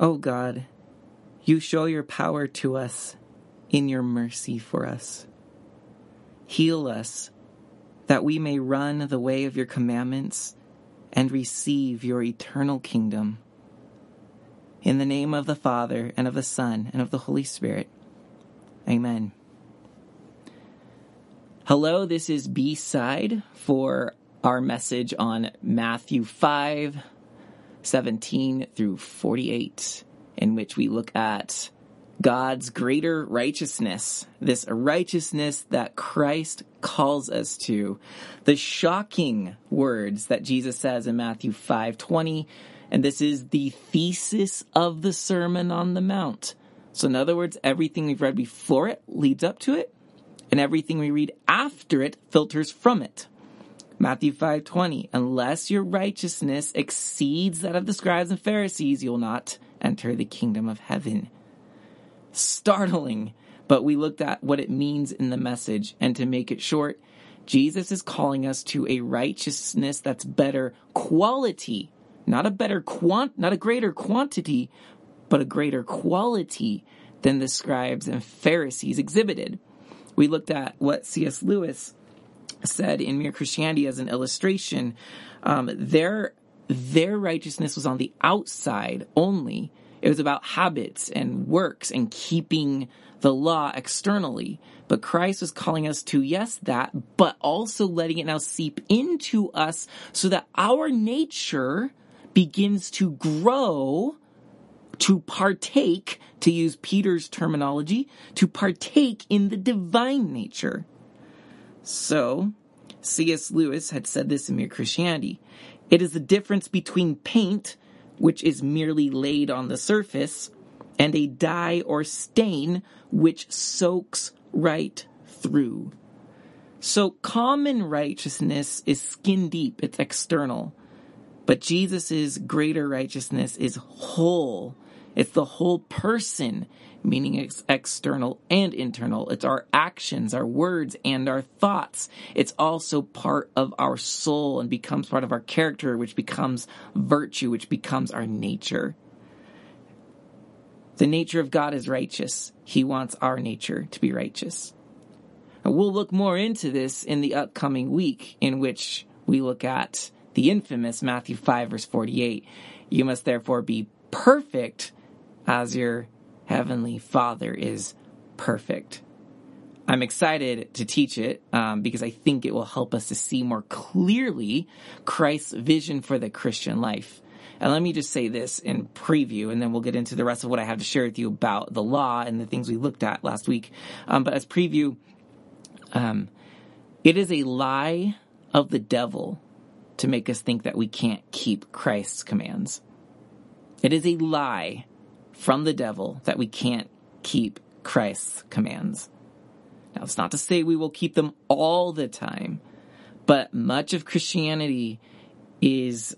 O God, you show your power to us in your mercy for us. Heal us that we may run the way of your commandments and receive your eternal kingdom. In the name of the Father, and of the Son, and of the Holy Spirit. Amen. Hello, this is B side for our message on Matthew 5, 17 through 48, in which we look at God's greater righteousness, this righteousness that Christ calls us to. The shocking words that Jesus says in Matthew 5:20, and this is the thesis of the Sermon on the Mount. So in other words, everything we've read before it leads up to it, and everything we read after it filters from it. Matthew 5:20 Unless your righteousness exceeds that of the scribes and Pharisees, you'll not enter the kingdom of heaven startling, but we looked at what it means in the message. And to make it short, Jesus is calling us to a righteousness that's better quality, not a better quant, not a greater quantity, but a greater quality than the scribes and Pharisees exhibited. We looked at what C.S. Lewis said in Mere Christianity as an illustration. Um, their their righteousness was on the outside only, it was about habits and works and keeping the law externally. But Christ was calling us to, yes, that, but also letting it now seep into us so that our nature begins to grow to partake, to use Peter's terminology, to partake in the divine nature. So, C.S. Lewis had said this in Mere Christianity. It is the difference between paint which is merely laid on the surface, and a dye or stain which soaks right through. So common righteousness is skin deep, it's external. But Jesus' greater righteousness is whole. It's the whole person meaning it's external and internal. It's our actions, our words, and our thoughts. It's also part of our soul and becomes part of our character, which becomes virtue, which becomes our nature. The nature of God is righteous. He wants our nature to be righteous. And we'll look more into this in the upcoming week, in which we look at the infamous Matthew 5, verse 48. You must therefore be perfect as your Heavenly Father is perfect. I'm excited to teach it um, because I think it will help us to see more clearly Christ's vision for the Christian life. And let me just say this in preview, and then we'll get into the rest of what I have to share with you about the law and the things we looked at last week. Um, but as preview, um, it is a lie of the devil to make us think that we can't keep Christ's commands. It is a lie from the devil that we can't keep Christ's commands. Now, it's not to say we will keep them all the time, but much of Christianity is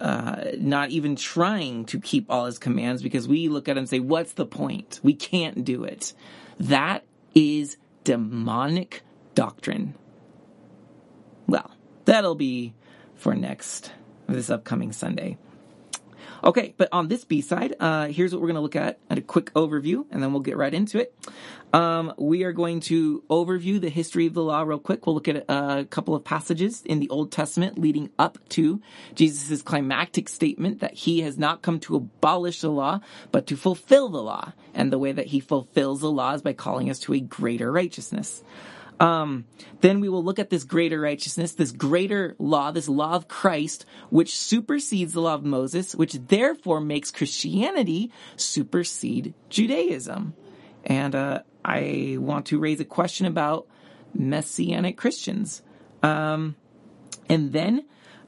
uh, not even trying to keep all his commands because we look at it and say, What's the point? We can't do it. That is demonic doctrine. Well, that'll be for next, this upcoming Sunday. Okay, but on this B side, uh, here's what we're going to look at at a quick overview, and then we'll get right into it. Um, we are going to overview the history of the law real quick. We'll look at a couple of passages in the Old Testament leading up to Jesus' climactic statement that he has not come to abolish the law, but to fulfill the law. And the way that he fulfills the law is by calling us to a greater righteousness. Um, then we will look at this greater righteousness, this greater law, this law of Christ, which supersedes the law of Moses, which therefore makes Christianity supersede Judaism. And uh, I want to raise a question about Messianic Christians. Um, and then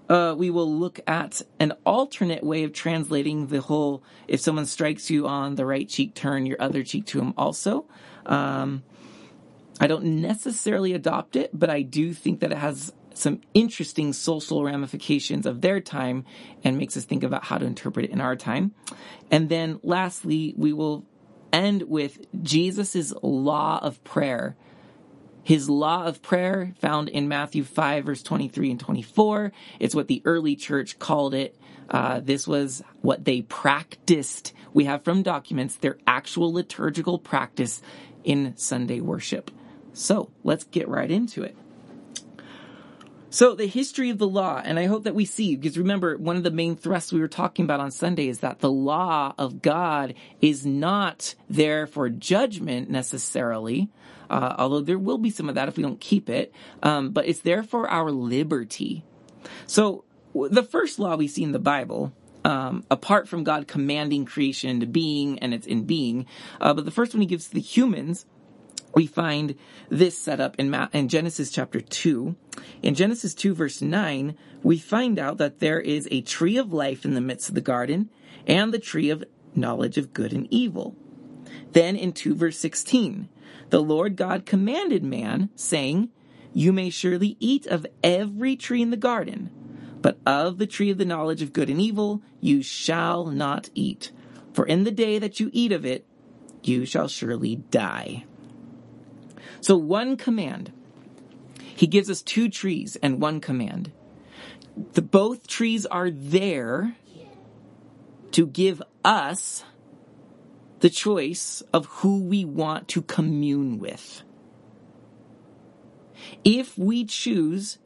uh, we will look at an alternate way of translating the whole if someone strikes you on the right cheek, turn your other cheek to him also. Um, I don't necessarily adopt it, but I do think that it has some interesting social ramifications of their time and makes us think about how to interpret it in our time. And then lastly, we will end with Jesus' law of prayer. His law of prayer found in Matthew 5 verse 23 and 24. It's what the early church called it. Uh, this was what they practiced. We have from documents their actual liturgical practice in Sunday worship. So let's get right into it. So the history of the law, and I hope that we see, because remember, one of the main thrusts we were talking about on Sunday is that the law of God is not there for judgment necessarily, uh, although there will be some of that if we don't keep it, um, but it's there for our liberty. So the first law we see in the Bible, um, apart from God commanding creation into being and it's in being, uh, but the first one he gives to the humans, we find this set up in, Ma- in Genesis chapter 2. In Genesis 2 verse 9, we find out that there is a tree of life in the midst of the garden and the tree of knowledge of good and evil. Then in 2 verse 16, the Lord God commanded man, saying, You may surely eat of every tree in the garden, but of the tree of the knowledge of good and evil you shall not eat. For in the day that you eat of it, you shall surely die. So one command. He gives us two trees and one command. The both trees are there to give us the choice of who we want to commune with. If we choose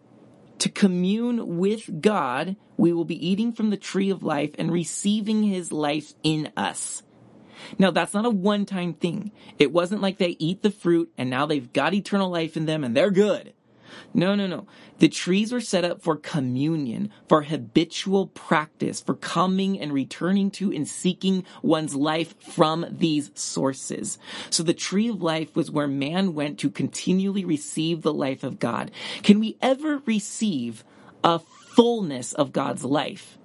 to commune with God, we will be eating from the tree of life and receiving his life in us. Now that's not a one-time thing. It wasn't like they eat the fruit and now they've got eternal life in them and they're good. No, no, no. The trees were set up for communion, for habitual practice, for coming and returning to and seeking one's life from these sources. So the tree of life was where man went to continually receive the life of God. Can we ever receive a fullness of God's life?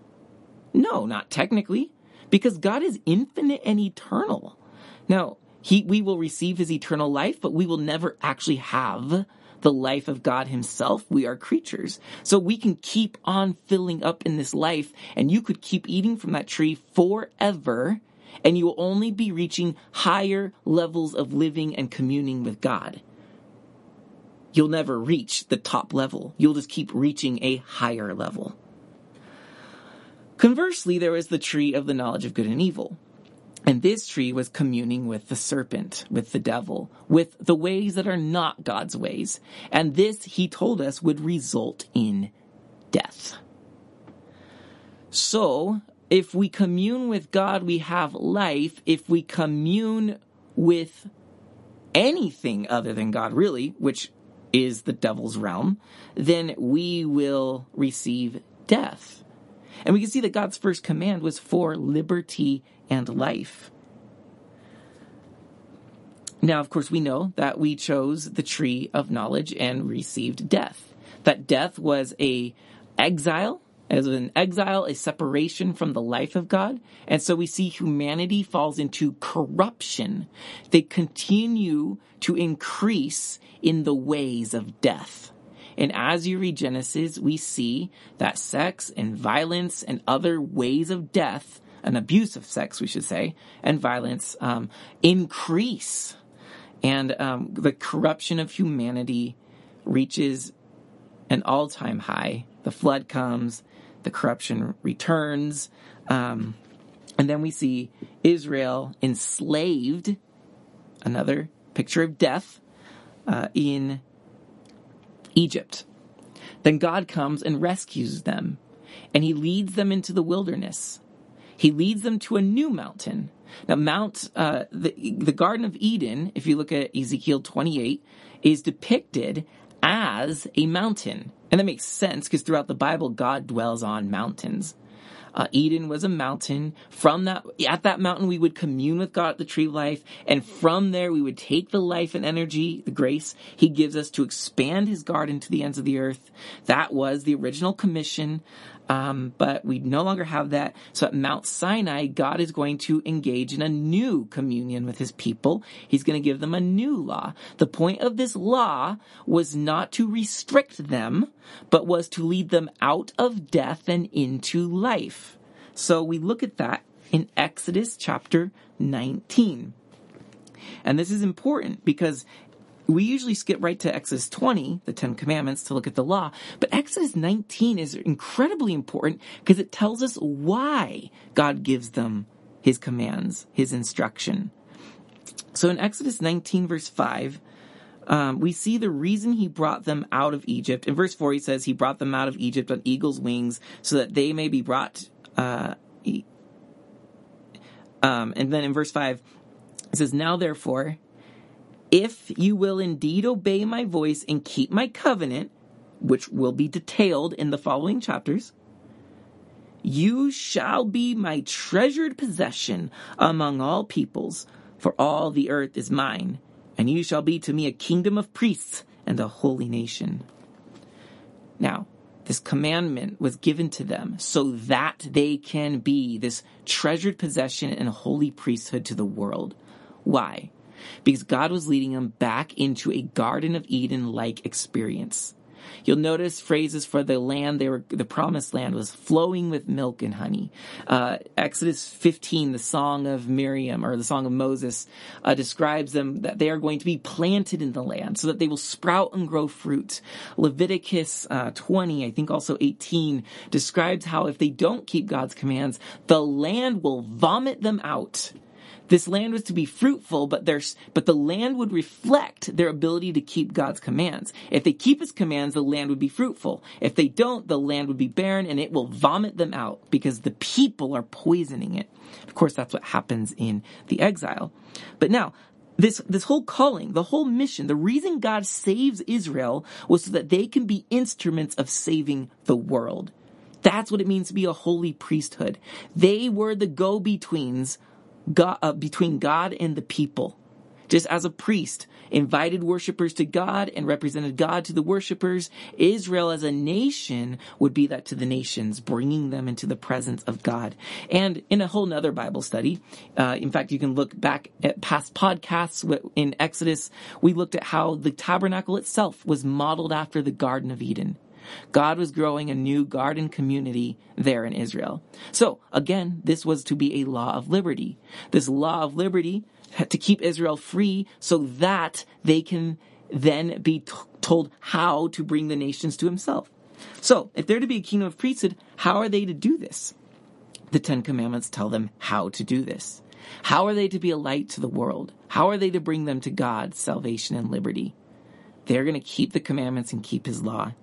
No, not technically, because God is infinite and eternal. Now, he, we will receive his eternal life, but we will never actually have the life of God himself. We are creatures. So we can keep on filling up in this life and you could keep eating from that tree forever and you will only be reaching higher levels of living and communing with God. You'll never reach the top level. You'll just keep reaching a higher level. Conversely, there was the tree of the knowledge of good and evil. And this tree was communing with the serpent, with the devil, with the ways that are not God's ways. And this, he told us, would result in death. So, if we commune with God, we have life. If we commune with anything other than God, really, which is the devil's realm, then we will receive death. And we can see that God's first command was for liberty and life. Now, of course, we know that we chose the tree of knowledge and received death. That death was a exile, as an exile, a separation from the life of God. And so we see humanity falls into corruption. They continue to increase in the ways of death. And as you read Genesis, we see that sex and violence and other ways of death an abuse of sex, we should say, and violence um, increase. And um, the corruption of humanity reaches an all time high. The flood comes, the corruption returns. Um, and then we see Israel enslaved, another picture of death, uh, in Egypt. Then God comes and rescues them, and he leads them into the wilderness. He leads them to a new mountain. Now, Mount, uh, the, the Garden of Eden, if you look at Ezekiel 28, is depicted as a mountain. And that makes sense because throughout the Bible, God dwells on mountains. Uh, Eden was a mountain. From that, at that mountain, we would commune with God the tree of life. And from there, we would take the life and energy, the grace he gives us to expand his garden to the ends of the earth. That was the original commission. Um, but we no longer have that. So at Mount Sinai, God is going to engage in a new communion with his people. He's going to give them a new law. The point of this law was not to restrict them, but was to lead them out of death and into life. So we look at that in Exodus chapter 19. And this is important because we usually skip right to Exodus 20, the Ten Commandments, to look at the law. But Exodus 19 is incredibly important because it tells us why God gives them his commands, his instruction. So in Exodus 19, verse 5, um, we see the reason he brought them out of Egypt. In verse 4, he says he brought them out of Egypt on eagle's wings so that they may be brought. Uh, um, and then in verse 5, it says, Now therefore, if you will indeed obey my voice and keep my covenant, which will be detailed in the following chapters, you shall be my treasured possession among all peoples, for all the earth is mine and you shall be to me a kingdom of priests and a holy nation. Now, this commandment was given to them so that they can be this treasured possession and holy priesthood to the world. Why? Because God was leading them back into a Garden of Eden like experience. You'll notice phrases for the land they were, the promised land was flowing with milk and honey. Uh, Exodus 15, the song of Miriam or the song of Moses, uh, describes them that they are going to be planted in the land so that they will sprout and grow fruit. Leviticus uh, 20, I think also 18, describes how if they don't keep God's commands, the land will vomit them out. This land was to be fruitful, but but the land would reflect their ability to keep God's commands. If they keep his commands, the land would be fruitful. If they don't, the land would be barren and it will vomit them out because the people are poisoning it. Of course, that's what happens in the exile. But now, this, this whole calling, the whole mission, the reason God saves Israel was so that they can be instruments of saving the world. That's what it means to be a holy priesthood. They were the go-betweens God, uh, between God and the people. Just as a priest invited worshippers to God and represented God to the worshippers, Israel as a nation would be that to the nations, bringing them into the presence of God. And in a whole nother Bible study, uh, in fact, you can look back at past podcasts in Exodus. We looked at how the tabernacle itself was modeled after the Garden of Eden. God was growing a new garden community there in Israel. So again, this was to be a law of liberty. This law of liberty to keep Israel free so that they can then be t- told how to bring the nations to himself. So if they're to be a kingdom of priesthood, how are they to do this? The Ten Commandments tell them how to do this. How are they to be a light to the world? How are they to bring them to God, salvation, and liberty? They're going to keep the commandments and keep his law.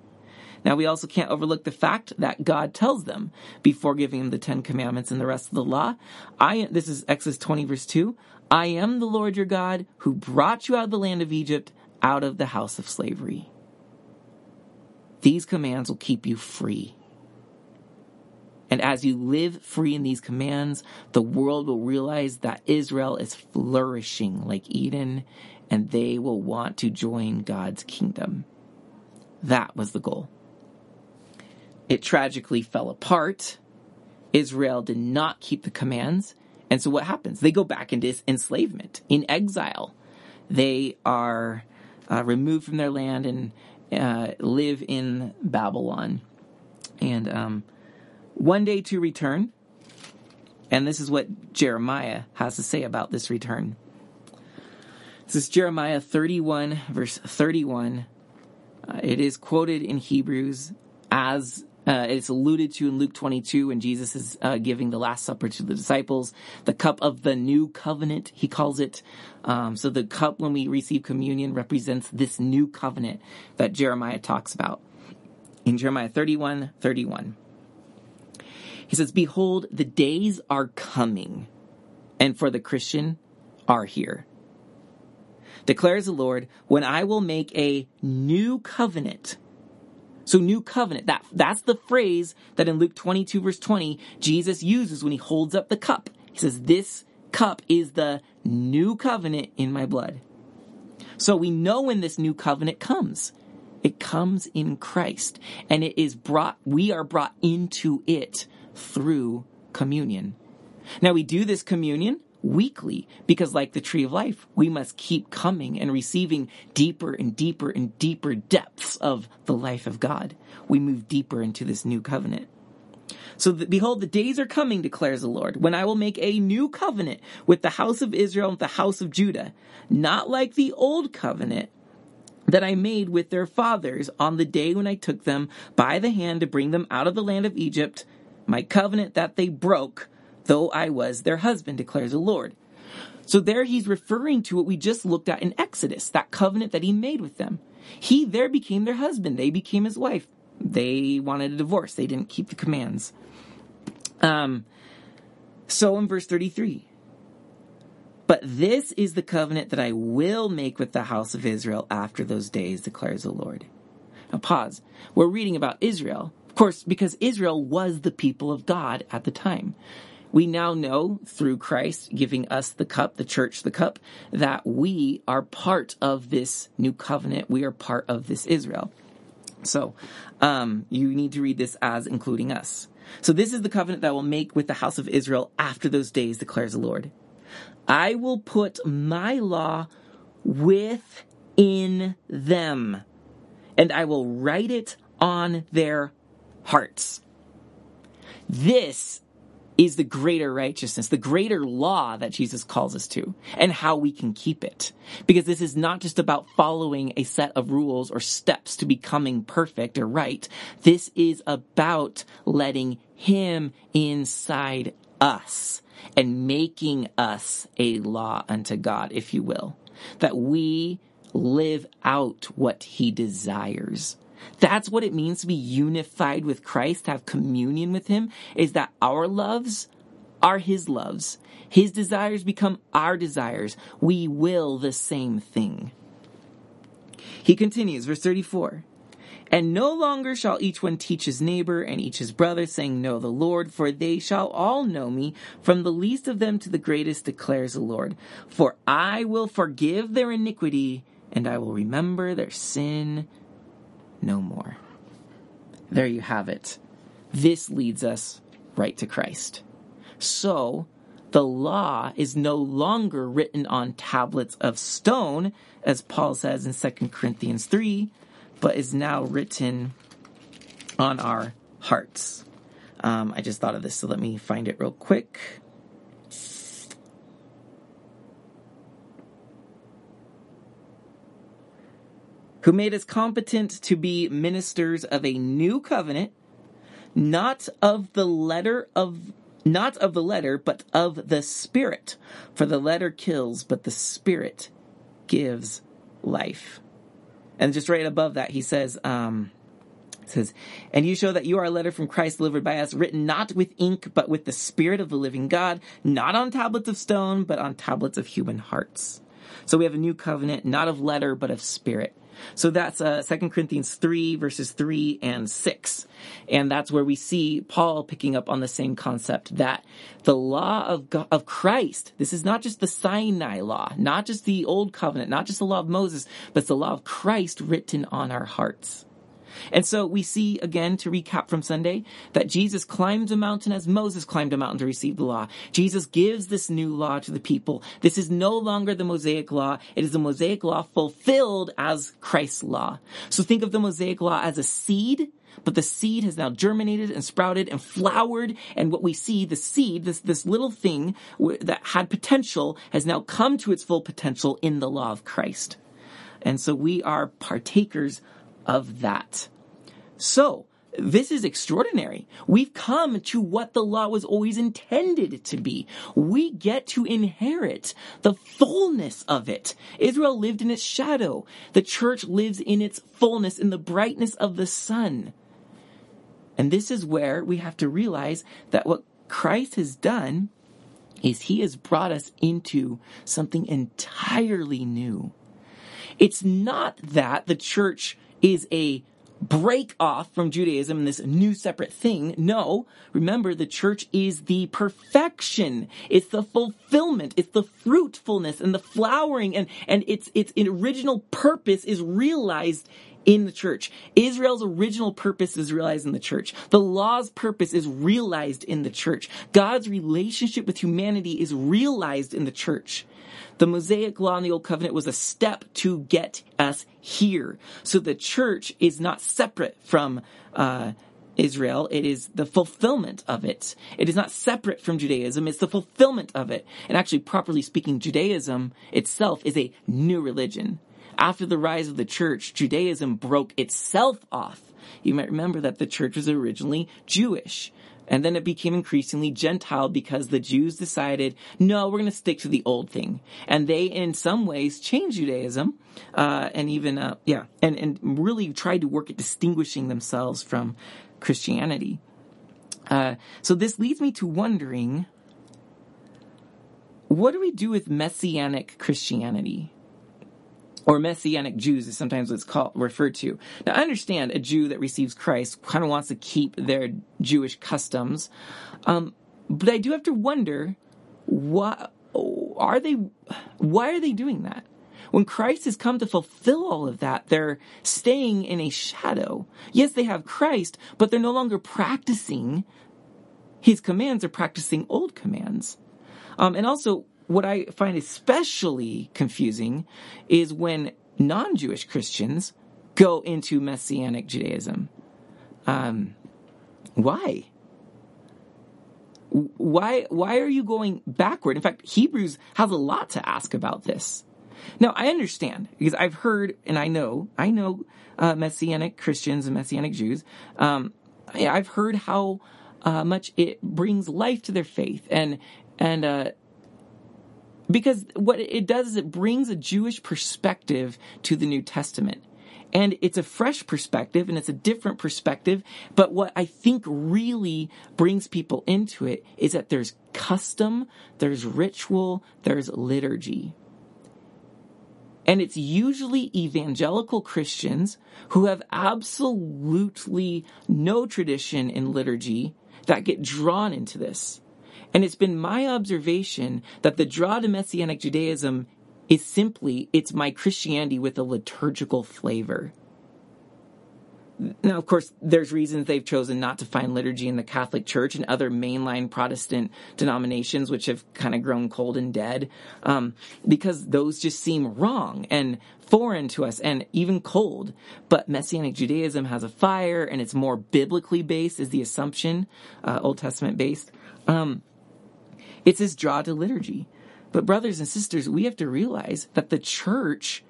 Now, we also can't overlook the fact that God tells them before giving them the Ten Commandments and the rest of the law. I, this is Exodus 20 verse 2. I am the Lord your God who brought you out of the land of Egypt, out of the house of slavery. These commands will keep you free. And as you live free in these commands, the world will realize that Israel is flourishing like Eden, and they will want to join God's kingdom. That was the goal. It tragically fell apart. Israel did not keep the commands. And so what happens? They go back into enslavement, in exile. They are uh, removed from their land and uh, live in Babylon. And um, one day to return. And this is what Jeremiah has to say about this return. This is Jeremiah 31, verse 31. Uh, it is quoted in Hebrews as uh, it's alluded to in Luke 22 when Jesus is uh, giving the Last Supper to the disciples, the cup of the new covenant, he calls it. Um, so the cup when we receive communion represents this new covenant that Jeremiah talks about. In Jeremiah 31, 31. He says, Behold, the days are coming, and for the Christian are here. Declares the Lord, when I will make a new covenant so new covenant, that, that's the phrase that in Luke 22 verse 20, Jesus uses when he holds up the cup. He says, this cup is the new covenant in my blood. So we know when this new covenant comes. It comes in Christ and it is brought, we are brought into it through communion. Now we do this communion weekly because like the tree of life, we must keep coming and receiving deeper and deeper and deeper depths of the life of God. We move deeper into this new covenant. So the, behold, the days are coming, declares the Lord, when I will make a new covenant with the house of Israel and the house of Judah, not like the old covenant, that I made with their fathers on the day when I took them by the hand to bring them out of the land of Egypt, my covenant that they broke, though I was their husband, declares the Lord. So there he's referring to what we just looked at in Exodus, that covenant that he made with them. He there became their husband. They became his wife. They wanted a divorce. They didn't keep the commands. Um, so in verse 33, but this is the covenant that I will make with the house of Israel after those days, declares the Lord. Now pause. We're reading about Israel, of course, because Israel was the people of God at the time. We now know through Christ giving us the cup, the church the cup, that we are part of this new covenant. We are part of this Israel. So, um, you need to read this as including us. So this is the covenant that I will make with the house of Israel after those days, declares the Lord. I will put my law within them, and I will write it on their hearts. This is the greater righteousness, the greater law that Jesus calls us to, and how we can keep it. Because this is not just about following a set of rules or steps to becoming perfect or right. This is about letting Him inside us and making us a law unto God, if you will. That we live out what He desires. That's what it means to be unified with Christ, to have communion with Him, is that our loves are His loves. His desires become our desires. We will the same thing. He continues, verse 34. And no longer shall each one teach his neighbor and each his brother, saying, Know the Lord, for they shall all know me, from the least of them to the greatest, declares the Lord. For I will forgive their iniquity, and I will remember their sin no more. There you have it. This leads us right to Christ. So, the law is no longer written on tablets of stone, as Paul says in 2 Corinthians 3, but is now written on our hearts. Um, I just thought of this, so let me find it real quick. Who made us competent to be ministers of a new covenant, not of the letter of not of the letter, but of the Spirit. For the letter kills, but the Spirit gives life. And just right above that, he says, um, says, and you show that you are a letter from Christ delivered by us, written not with ink, but with the Spirit of the living God, not on tablets of stone, but on tablets of human hearts. So we have a new covenant, not of letter, but of spirit. So that's uh, 2 Corinthians 3, verses 3 and 6. And that's where we see Paul picking up on the same concept that the law of, God, of Christ, this is not just the Sinai law, not just the old covenant, not just the law of Moses, but it's the law of Christ written on our hearts. And so we see again, to recap from Sunday, that Jesus climbed a mountain as Moses climbed a mountain to receive the law. Jesus gives this new law to the people. This is no longer the Mosaic law. It is the Mosaic law fulfilled as Christ's law. So think of the Mosaic law as a seed but the seed has now germinated and sprouted and flowered. And what we see, the seed, this, this little thing that had potential has now come to its full potential in the law of Christ. And so we are partakers of that. So, this is extraordinary. We've come to what the law was always intended to be. We get to inherit the fullness of it. Israel lived in its shadow. The church lives in its fullness, in the brightness of the sun. And this is where we have to realize that what Christ has done is he has brought us into something entirely new. It's not that the church is a break off from Judaism this new separate thing. No, remember the church is the perfection. It's the fulfillment. It's the fruitfulness and the flowering and, and its, its original purpose is realized in the church. Israel's original purpose is realized in the church. The law's purpose is realized in the church. God's relationship with humanity is realized in the church. The Mosaic law in the Old Covenant was a step to get us here. So the church is not separate from uh, Israel. It is the fulfillment of it. It is not separate from Judaism. It's the fulfillment of it. And actually, properly speaking, Judaism itself is a new religion. After the rise of the church, Judaism broke itself off. You might remember that the church was originally Jewish. And then it became increasingly Gentile because the Jews decided, no, we're going to stick to the old thing. And they, in some ways, changed Judaism, uh, and even, uh, yeah, and, and really tried to work at distinguishing themselves from Christianity. Uh, so this leads me to wondering, what do we do with Messianic Christianity? Or Messianic Jews is sometimes what's called referred to. Now, I understand a Jew that receives Christ kind of wants to keep their Jewish customs, um, but I do have to wonder, what are they? Why are they doing that? When Christ has come to fulfill all of that, they're staying in a shadow. Yes, they have Christ, but they're no longer practicing His commands; they're practicing old commands. Um, and also, what I find especially confusing is when non-Jewish Christians go into Messianic Judaism. Um, why? Why, why are you going backward? In fact, Hebrews has a lot to ask about this. Now, I understand because I've heard and I know, I know, uh, Messianic Christians and Messianic Jews. Um, I've heard how, uh, much it brings life to their faith and, and, uh, because what it does is it brings a Jewish perspective to the New Testament. And it's a fresh perspective and it's a different perspective. But what I think really brings people into it is that there's custom, there's ritual, there's liturgy. And it's usually evangelical Christians who have absolutely no tradition in liturgy that get drawn into this. And it's been my observation that the draw to Messianic Judaism is simply, it's my Christianity with a liturgical flavor. Now, of course, there's reasons they've chosen not to find liturgy in the Catholic Church and other mainline Protestant denominations, which have kind of grown cold and dead, um, because those just seem wrong and foreign to us and even cold. But Messianic Judaism has a fire and it's more biblically based, is the assumption, uh, Old Testament based. Um, it's his draw to liturgy. But brothers and sisters, we have to realize that the church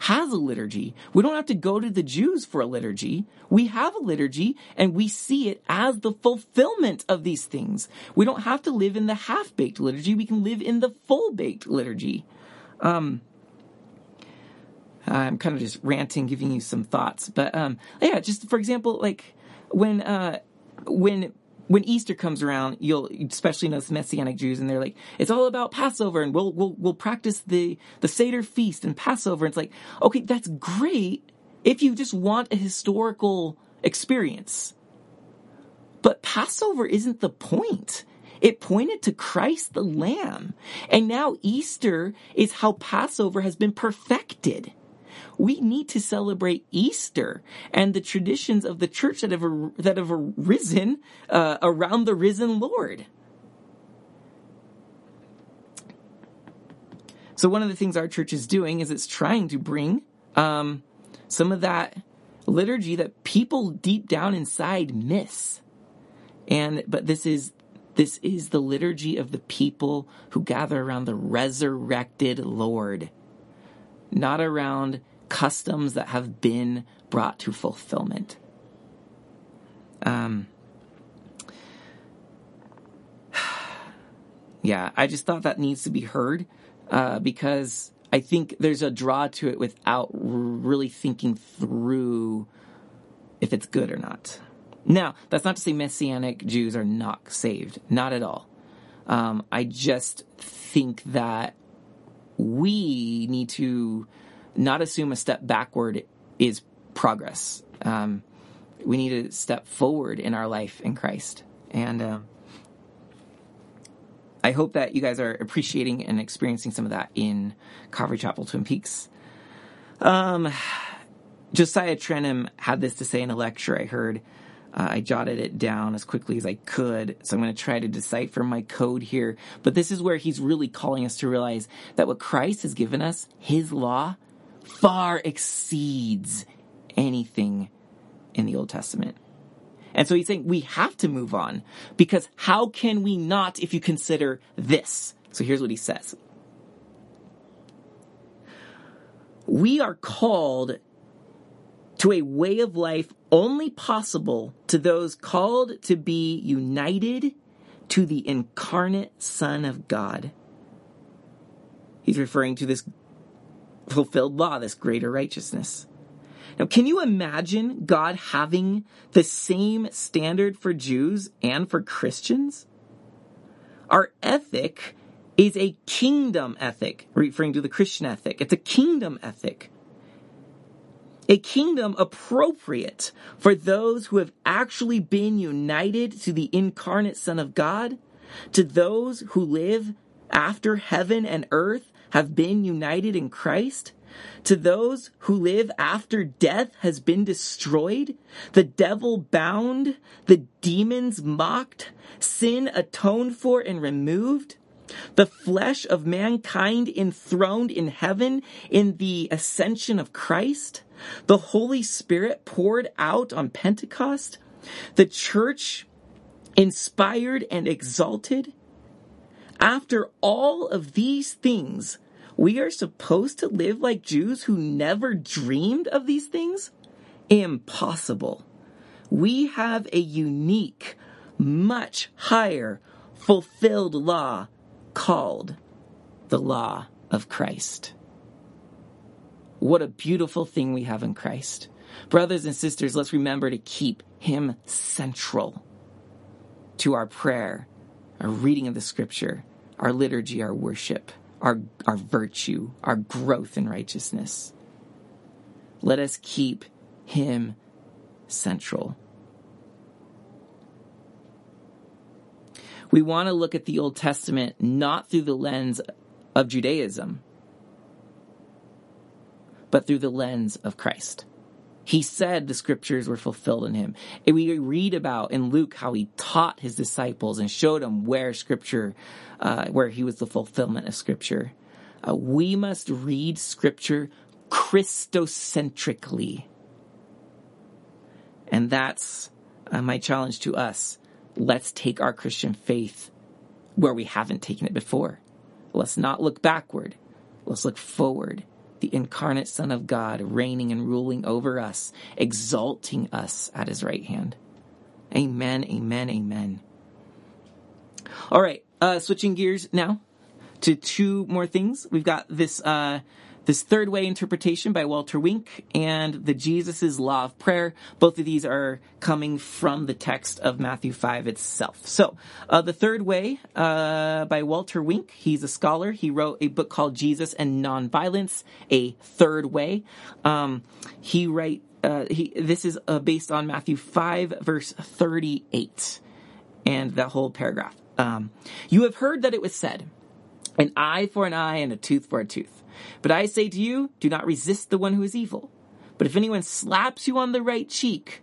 has a liturgy. We don't have to go to the Jews for a liturgy. We have a liturgy and we see it as the fulfillment of these things. We don't have to live in the half-baked liturgy. We can live in the full-baked liturgy. Um, I'm kind of just ranting, giving you some thoughts, but um, yeah, just for example, like when uh, when when Easter comes around, you'll especially know Messianic Jews, and they're like, it's all about Passover, and we'll we'll we'll practice the the Seder feast and Passover. And it's like, okay, that's great if you just want a historical experience, but Passover isn't the point. It pointed to Christ the Lamb, and now Easter is how Passover has been perfected we need to celebrate Easter and the traditions of the church that have that have arisen uh, around the risen Lord. So one of the things our church is doing is it's trying to bring um, some of that liturgy that people deep down inside miss. And but this is this is the liturgy of the people who gather around the resurrected Lord, not around customs that have been brought to fulfillment. Um, yeah, I just thought that needs to be heard uh, because I think there's a draw to it without really thinking through if it's good or not. Now, that's not to say Messianic Jews are not saved. Not at all. Um, I just think that we need to not assume a step backward is progress. Um, we need to step forward in our life in Christ. And uh, I hope that you guys are appreciating and experiencing some of that in Calvary Chapel Twin Peaks. Um, Josiah Trenham had this to say in a lecture I heard. Uh, I jotted it down as quickly as I could, so I'm going to try to decipher my code here. But this is where he's really calling us to realize that what Christ has given us, his law, far exceeds anything in the Old Testament. And so he's saying we have to move on because how can we not if you consider this? So here's what he says. we are called to a way of life only possible to those called to be united to the incarnate Son of God. He's referring to this fulfilled law, this greater righteousness. Now, can you imagine God having the same standard for Jews and for Christians? Our ethic is a kingdom ethic, referring to the Christian ethic. It's a kingdom ethic. A kingdom appropriate for those who have actually been united to the incarnate Son of God, to those who live after heaven and earth have been united in Christ, to those who live after death has been destroyed, the devil bound, the demons mocked, sin atoned for and removed, the flesh of mankind enthroned in heaven in the ascension of Christ, the Holy Spirit poured out on Pentecost, the church inspired and exalted. After all of these things, we are supposed to live like Jews who never dreamed of these things? Impossible. We have a unique, much higher, fulfilled law called the law of Christ. What a beautiful thing we have in Christ. Brothers and sisters, let's remember to keep Him central to our prayer, our reading of the scripture, our liturgy, our worship our, our virtue, our growth in righteousness. Let us keep him central. We want to look at the Old Testament not through the lens of Judaism, but through the lens of Christ. He said the scriptures were fulfilled in him. And we read about in Luke how he taught his disciples and showed them where scripture, uh, where he was the fulfillment of scripture. Uh, we must read scripture Christocentrically. And that's uh, my challenge to us. Let's take our Christian faith where we haven't taken it before. Let's not look backward. Let's look forward the incarnate Son of God, reigning and ruling over us, exalting us at his right hand. Amen, amen, amen. All right, uh, switching gears now to two more things. We've got this uh, this third way interpretation by Walter Wink and the Jesus's Law of Prayer. Both of these are coming from the text of Matthew 5 itself. So, uh, the third way uh, by Walter Wink, he's a scholar. He wrote a book called Jesus and Nonviolence, a third way. Um, he write uh, he, this is uh, based on Matthew 5 verse 38 and that whole paragraph. Um, you have heard that it was said, an eye for an eye and a tooth for a tooth. But I say to you, do not resist the one who is evil. But if anyone slaps you on the right cheek,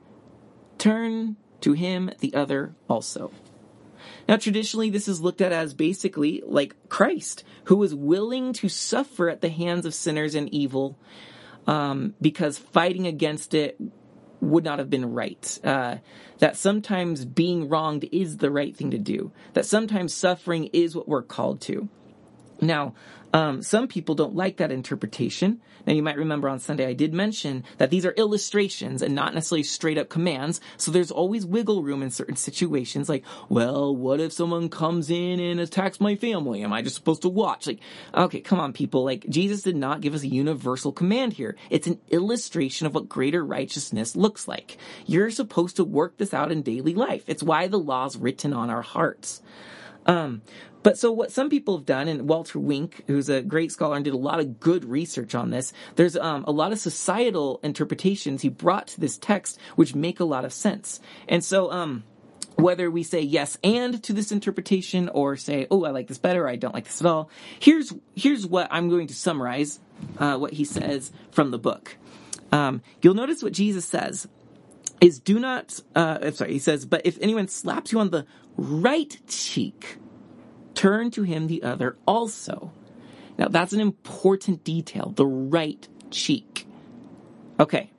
turn to him the other also. Now, traditionally, this is looked at as basically like Christ, who was willing to suffer at the hands of sinners and evil um, because fighting against it would not have been right. Uh, that sometimes being wronged is the right thing to do. That sometimes suffering is what we're called to. Now, um, some people don't like that interpretation. Now, you might remember on Sunday I did mention that these are illustrations and not necessarily straight up commands. So there's always wiggle room in certain situations. Like, well, what if someone comes in and attacks my family? Am I just supposed to watch? Like, okay, come on, people. Like, Jesus did not give us a universal command here. It's an illustration of what greater righteousness looks like. You're supposed to work this out in daily life. It's why the law's written on our hearts. Um, but so what some people have done, and Walter Wink, who's a great scholar and did a lot of good research on this, there's um, a lot of societal interpretations he brought to this text, which make a lot of sense. And so, um, whether we say yes and to this interpretation or say, oh, I like this better, or I don't like this at all, here's here's what I'm going to summarize uh, what he says from the book. Um, you'll notice what Jesus says is do not, uh, I'm sorry, he says, but if anyone slaps you on the right cheek, turn to him the other also. Now that's an important detail, the right cheek. Okay.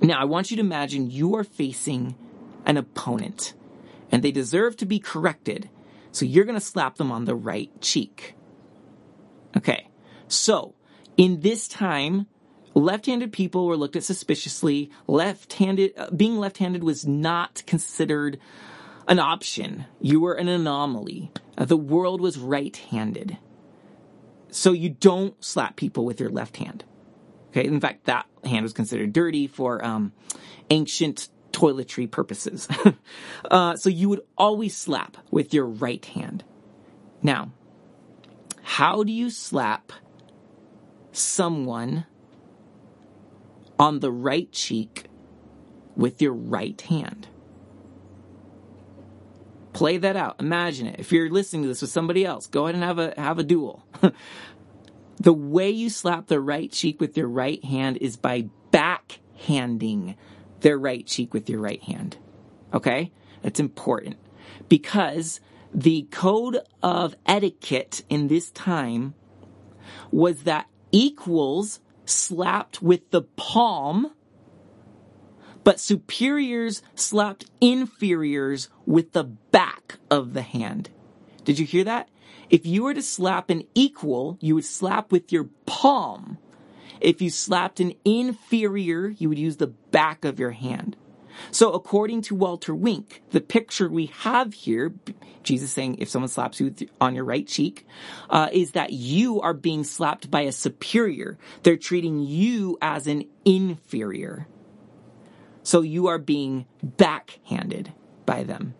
Now I want you to imagine you are facing an opponent and they deserve to be corrected. So you're going to slap them on the right cheek. Okay. So in this time, left-handed people were looked at suspiciously. Left-handed, uh, being left-handed was not considered an option. You were an anomaly. Uh, the world was right-handed. So you don't slap people with your left hand. Okay. In fact, that hand was considered dirty for, um, ancient toiletry purposes. uh, so you would always slap with your right hand. Now, how do you slap someone on the right cheek with your right hand? Play that out. Imagine it. If you're listening to this with somebody else, go ahead and have a have a duel. the way you slap the right cheek with your right hand is by backhanding their right cheek with your right hand. Okay? That's important because the code of etiquette in this time was that equals slapped with the palm, but superiors slapped inferiors with the back of the hand. Did you hear that? If you were to slap an equal, you would slap with your palm. If you slapped an inferior, you would use the back of your hand. So according to Walter Wink, the picture we have here, Jesus saying if someone slaps you on your right cheek, uh, is that you are being slapped by a superior. They're treating you as an inferior. So you are being backhanded by them.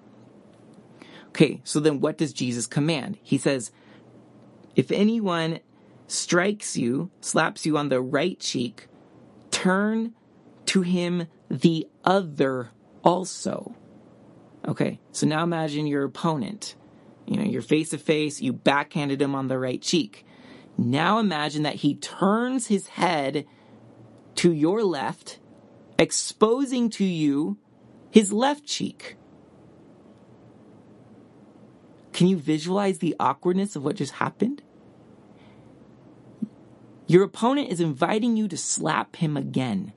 Okay, so then what does Jesus command? He says, if anyone strikes you, slaps you on the right cheek, turn to him the other also. Okay, so now imagine your opponent. You know, you're face to face, you backhanded him on the right cheek. Now imagine that he turns his head to your left, exposing to you his left cheek. Can you visualize the awkwardness of what just happened? Your opponent is inviting you to slap him again,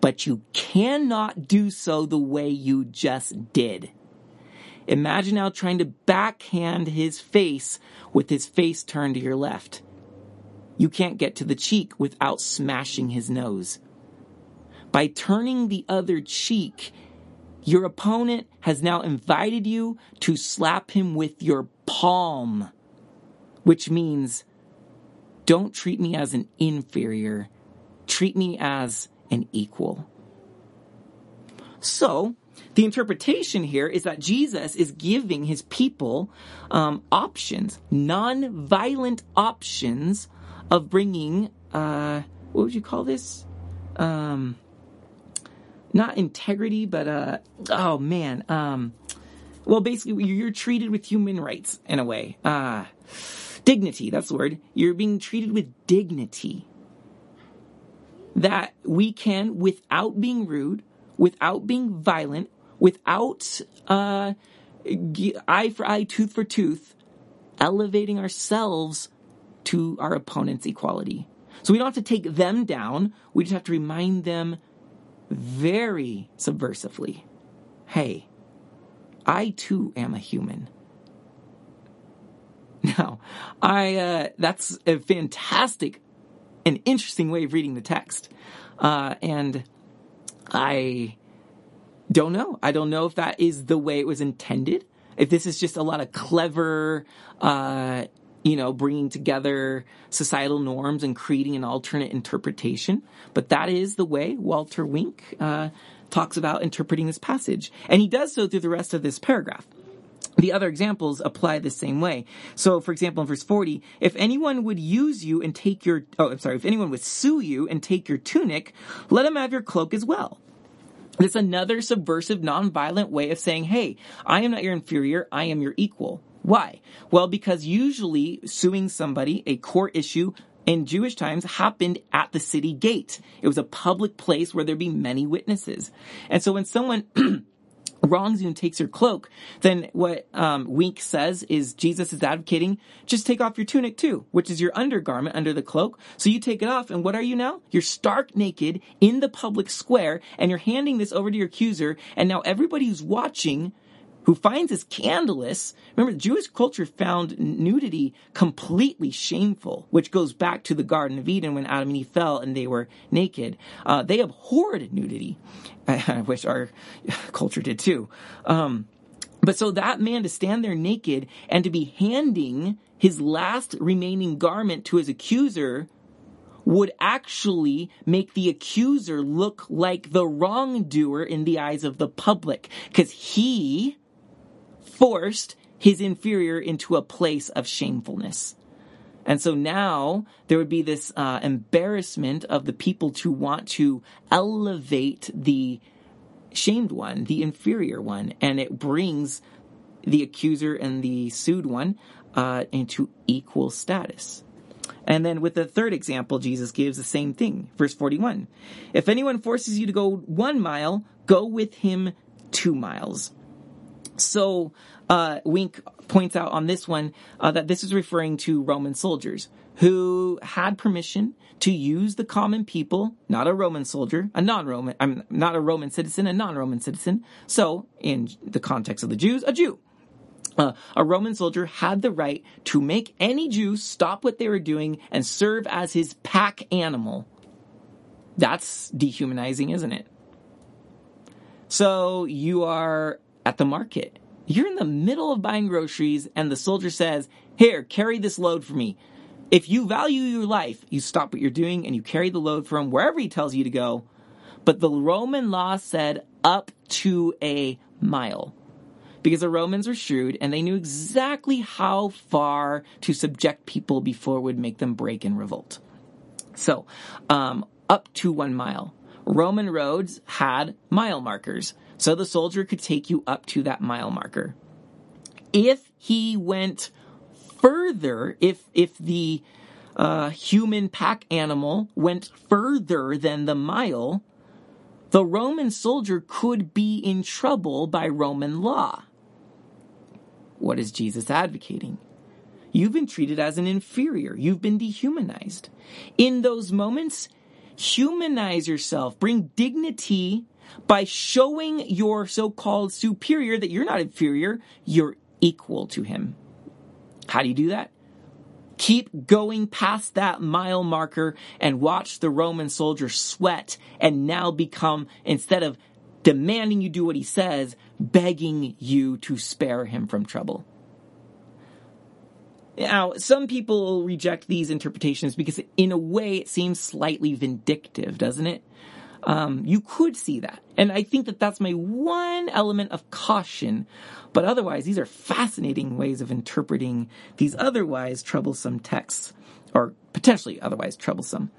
but you cannot do so the way you just did. Imagine now trying to backhand his face with his face turned to your left. You can't get to the cheek without smashing his nose. By turning the other cheek, your opponent has now invited you to slap him with your palm, which means don't treat me as an inferior. Treat me as an equal. So, the interpretation here is that Jesus is giving his people um, options, non-violent options of bringing, uh, what would you call this? Um, not integrity, but uh, oh man, um, well, basically, you're treated with human rights in a way. Uh, Dignity, that's the word. You're being treated with dignity. That we can, without being rude, without being violent, without uh, eye for eye, tooth for tooth, elevating ourselves to our opponent's equality. So we don't have to take them down. We just have to remind them very subversively hey, I too am a human. Now, I uh, that's a fantastic and interesting way of reading the text, uh, and I don't know. I don't know if that is the way it was intended. If this is just a lot of clever, uh, you know, bringing together societal norms and creating an alternate interpretation, but that is the way Walter Wink uh, talks about interpreting this passage, and he does so through the rest of this paragraph. The other examples apply the same way. So, for example, in verse 40, if anyone would use you and take your, oh, I'm sorry, if anyone would sue you and take your tunic, let him have your cloak as well. It's another subversive, nonviolent way of saying, hey, I am not your inferior, I am your equal. Why? Well, because usually suing somebody, a court issue, in Jewish times happened at the city gate. It was a public place where there'd be many witnesses. And so when someone wrongs you and takes your cloak, then what um, Wink says is Jesus is advocating just take off your tunic too, which is your undergarment under the cloak. So you take it off, and what are you now? You're stark naked in the public square, and you're handing this over to your accuser, and now everybody who's watching who finds this scandalous. Remember, Jewish culture found nudity completely shameful, which goes back to the Garden of Eden when Adam and Eve fell and they were naked. Uh, they abhorred nudity, which our culture did too. Um, but so that man to stand there naked and to be handing his last remaining garment to his accuser would actually make the accuser look like the wrongdoer in the eyes of the public because he forced his inferior into a place of shamefulness. And so now there would be this uh, embarrassment of the people to want to elevate the shamed one, the inferior one, and it brings the accuser and the sued one uh, into equal status. And then with the third example, Jesus gives the same thing. Verse 41. If anyone forces you to go one mile, go with him two miles. So, uh, Wink points out on this one uh, that this is referring to Roman soldiers who had permission to use the common people, not a Roman soldier, a non-Roman, I'm not a Roman citizen, a non-Roman citizen. So, in the context of the Jews, a Jew. Uh, a Roman soldier had the right to make any Jew stop what they were doing and serve as his pack animal. That's dehumanizing, isn't it? So you are at the market. You're in the middle of buying groceries, and the soldier says, Here, carry this load for me. If you value your life, you stop what you're doing and you carry the load for him wherever he tells you to go. But the Roman law said up to a mile. Because the Romans were shrewd and they knew exactly how far to subject people before it would make them break and revolt. So, um, up to one mile. Roman roads had mile markers, so the soldier could take you up to that mile marker. If he went further, if if the uh, human pack animal went further than the mile, the Roman soldier could be in trouble by Roman law. What is Jesus advocating? You've been treated as an inferior. You've been dehumanized. In those moments, humanize yourself. Bring dignity by showing your so-called superior that you're not inferior, you're equal to him. How do you do that? Keep going past that mile marker and watch the Roman soldier sweat and now become, instead of demanding you do what he says, begging you to spare him from trouble. Now, some people reject these interpretations because, in a way, it seems slightly vindictive, doesn't it? Um, you could see that. And I think that that's my one element of caution. But otherwise, these are fascinating ways of interpreting these otherwise troublesome texts, or potentially otherwise troublesome.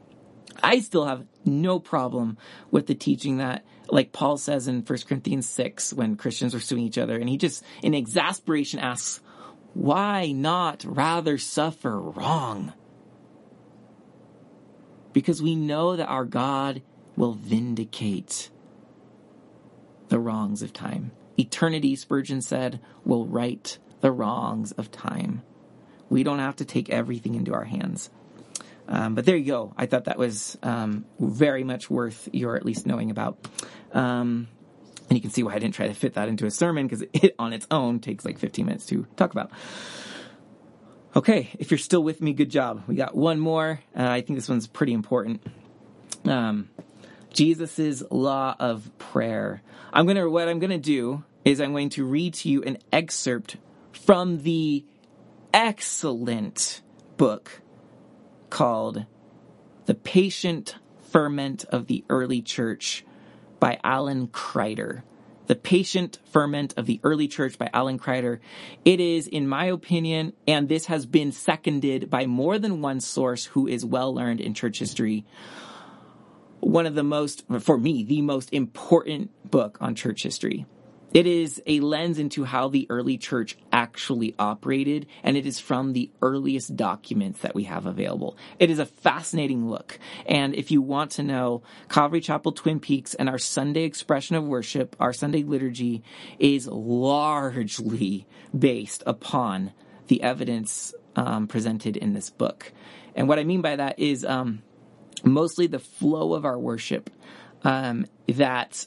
I still have no problem with the teaching that, like Paul says in 1 Corinthians 6, when Christians are suing each other, and he just, in exasperation, asks, why not rather suffer wrong? Because we know that our God will vindicate the wrongs of time. Eternity, Spurgeon said, will right the wrongs of time. We don't have to take everything into our hands. Um, but there you go. I thought that was um, very much worth your at least knowing about. Um, and you can see why I didn't try to fit that into a sermon because it on its own takes like 15 minutes to talk about. Okay, if you're still with me, good job. We got one more. Uh, I think this one's pretty important. Um, Jesus's law of prayer. I'm gonna what I'm gonna do is I'm going to read to you an excerpt from the excellent book called The Patient Ferment of the Early Church by Alan Kreider. The Patient Ferment of the Early Church by Alan Kreider. It is, in my opinion, and this has been seconded by more than one source who is well learned in church history, one of the most, for me, the most important book on church history. It is a lens into how the early church actually operated, and it is from the earliest documents that we have available. It is a fascinating look. And if you want to know, Calvary Chapel Twin Peaks and our Sunday expression of worship, our Sunday liturgy, is largely based upon the evidence um, presented in this book. And what I mean by that is um, mostly the flow of our worship um, that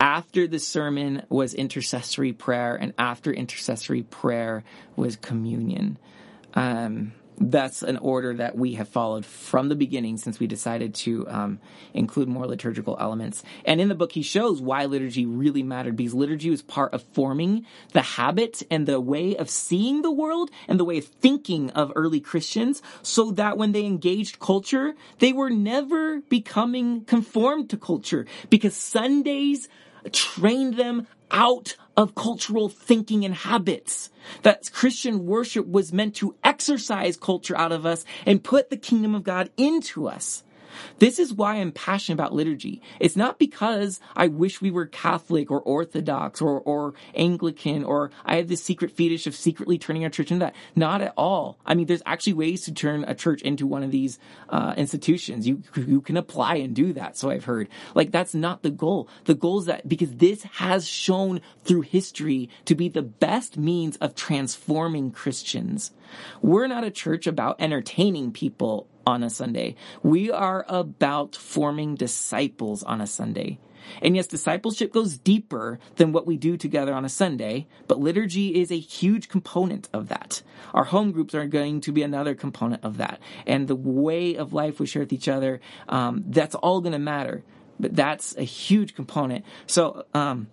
after the sermon was intercessory prayer, and after intercessory prayer was communion. Um, that's an order that we have followed from the beginning since we decided to um, include more liturgical elements. And in the book, he shows why liturgy really mattered because liturgy was part of forming the habit and the way of seeing the world and the way of thinking of early Christians so that when they engaged culture, they were never becoming conformed to culture because Sundays trained them out of cultural thinking and habits. That Christian worship was meant to exercise culture out of us and put the kingdom of God into us. This is why I'm passionate about liturgy. It's not because I wish we were Catholic or Orthodox or, or Anglican or I have this secret fetish of secretly turning our church into that. Not at all. I mean, there's actually ways to turn a church into one of these uh, institutions. You you can apply and do that. So I've heard. Like that's not the goal. The goal is that because this has shown through history to be the best means of transforming Christians. We're not a church about entertaining people on a Sunday. We are about forming disciples on a Sunday. And yes, discipleship goes deeper than what we do together on a Sunday, but liturgy is a huge component of that. Our home groups are going to be another component of that. And the way of life we share with each other, um, that's all going to matter. But that's a huge component. So, um,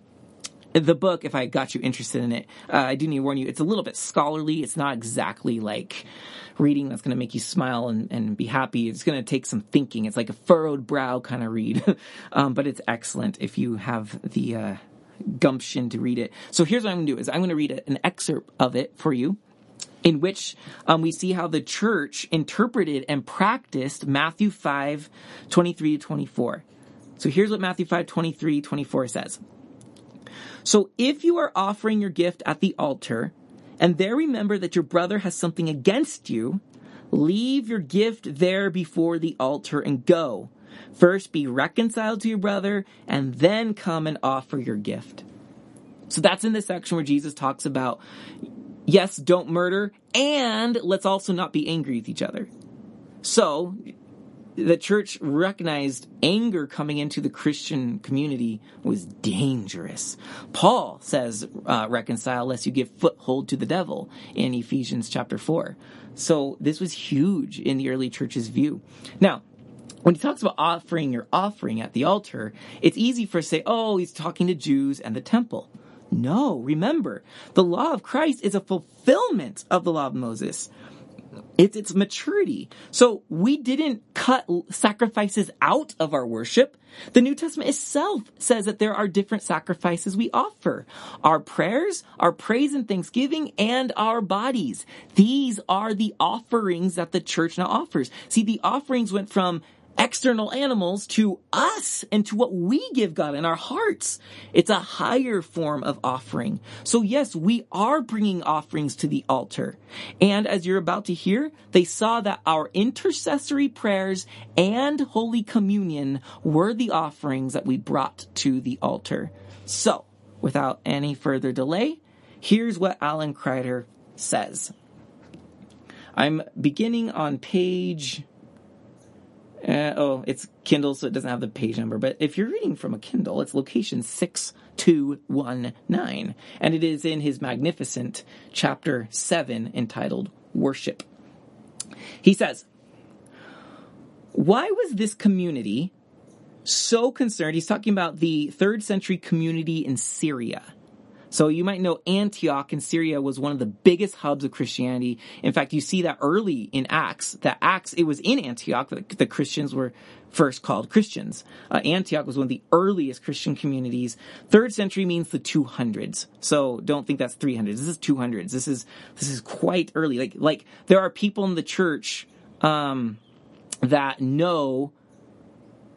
the book, if I got you interested in it, uh, I do need to warn you, it's a little bit scholarly. It's not exactly like reading that's going to make you smile and, and be happy. It's going to take some thinking. It's like a furrowed brow kind of read. um, but it's excellent if you have the uh, gumption to read it. So here's what I'm going to do is I'm going to read an excerpt of it for you in which um, we see how the church interpreted and practiced Matthew 5, 23 to 24. So here's what Matthew 5, 23, 24 says. So if you are offering your gift at the altar, and there remember that your brother has something against you, leave your gift there before the altar and go. First be reconciled to your brother, and then come and offer your gift. So that's in the section where Jesus talks about, yes, don't murder, and let's also not be angry with each other. So, the church recognized anger coming into the Christian community was dangerous. Paul says, uh, reconcile lest you give foothold to the devil in Ephesians chapter 4. So this was huge in the early church's view. Now, when he talks about offering your offering at the altar, it's easy for us to say, oh, he's talking to Jews and the temple. No, remember, the law of Christ is a fulfillment of the law of Moses. It's its maturity. So we didn't cut sacrifices out of our worship. The New Testament itself says that there are different sacrifices we offer. Our prayers, our praise and thanksgiving, and our bodies. These are the offerings that the church now offers. See, the offerings went from external animals to us and to what we give God in our hearts. It's a higher form of offering. So yes, we are bringing offerings to the altar. And as you're about to hear, they saw that our intercessory prayers and Holy Communion were the offerings that we brought to the altar. So, without any further delay, here's what Alan Kreider says. I'm beginning on page uh, oh, it's Kindle, so it doesn't have the page number. But if you're reading from a Kindle, it's location 6219. And it is in his magnificent chapter 7 entitled Worship. He says, Why was this community so concerned? He's talking about the third century community in Syria so you might know Antioch in Syria was one of the biggest hubs of Christianity. In fact, you see that early in Acts, that Acts, it was in Antioch that the Christians were first called Christians. Uh, Antioch was one of the earliest Christian communities. Third century means the 200s. So don't think that's 300s. This is 200s. This is, this is quite early. Like, like there are people in the church, um, that know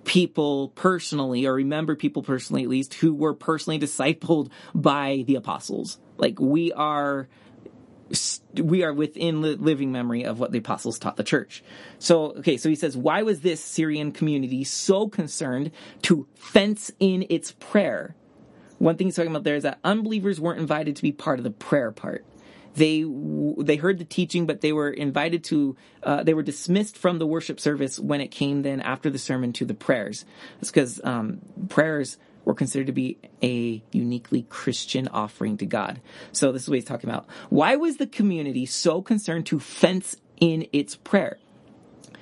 people personally, or remember people personally at least, who were personally discipled by the apostles. Like we are, we are within living memory of what the apostles taught the church. So, okay, so he says, why was this Syrian community so concerned to fence in its prayer? One thing he's talking about there is that unbelievers weren't invited to be part of the prayer part they they heard the teaching, but they were invited to uh, they were dismissed from the worship service when it came then after the sermon to the prayers. It's because um, prayers were considered to be a uniquely Christian offering to God. So this is what he's talking about. Why was the community so concerned to fence in its prayer?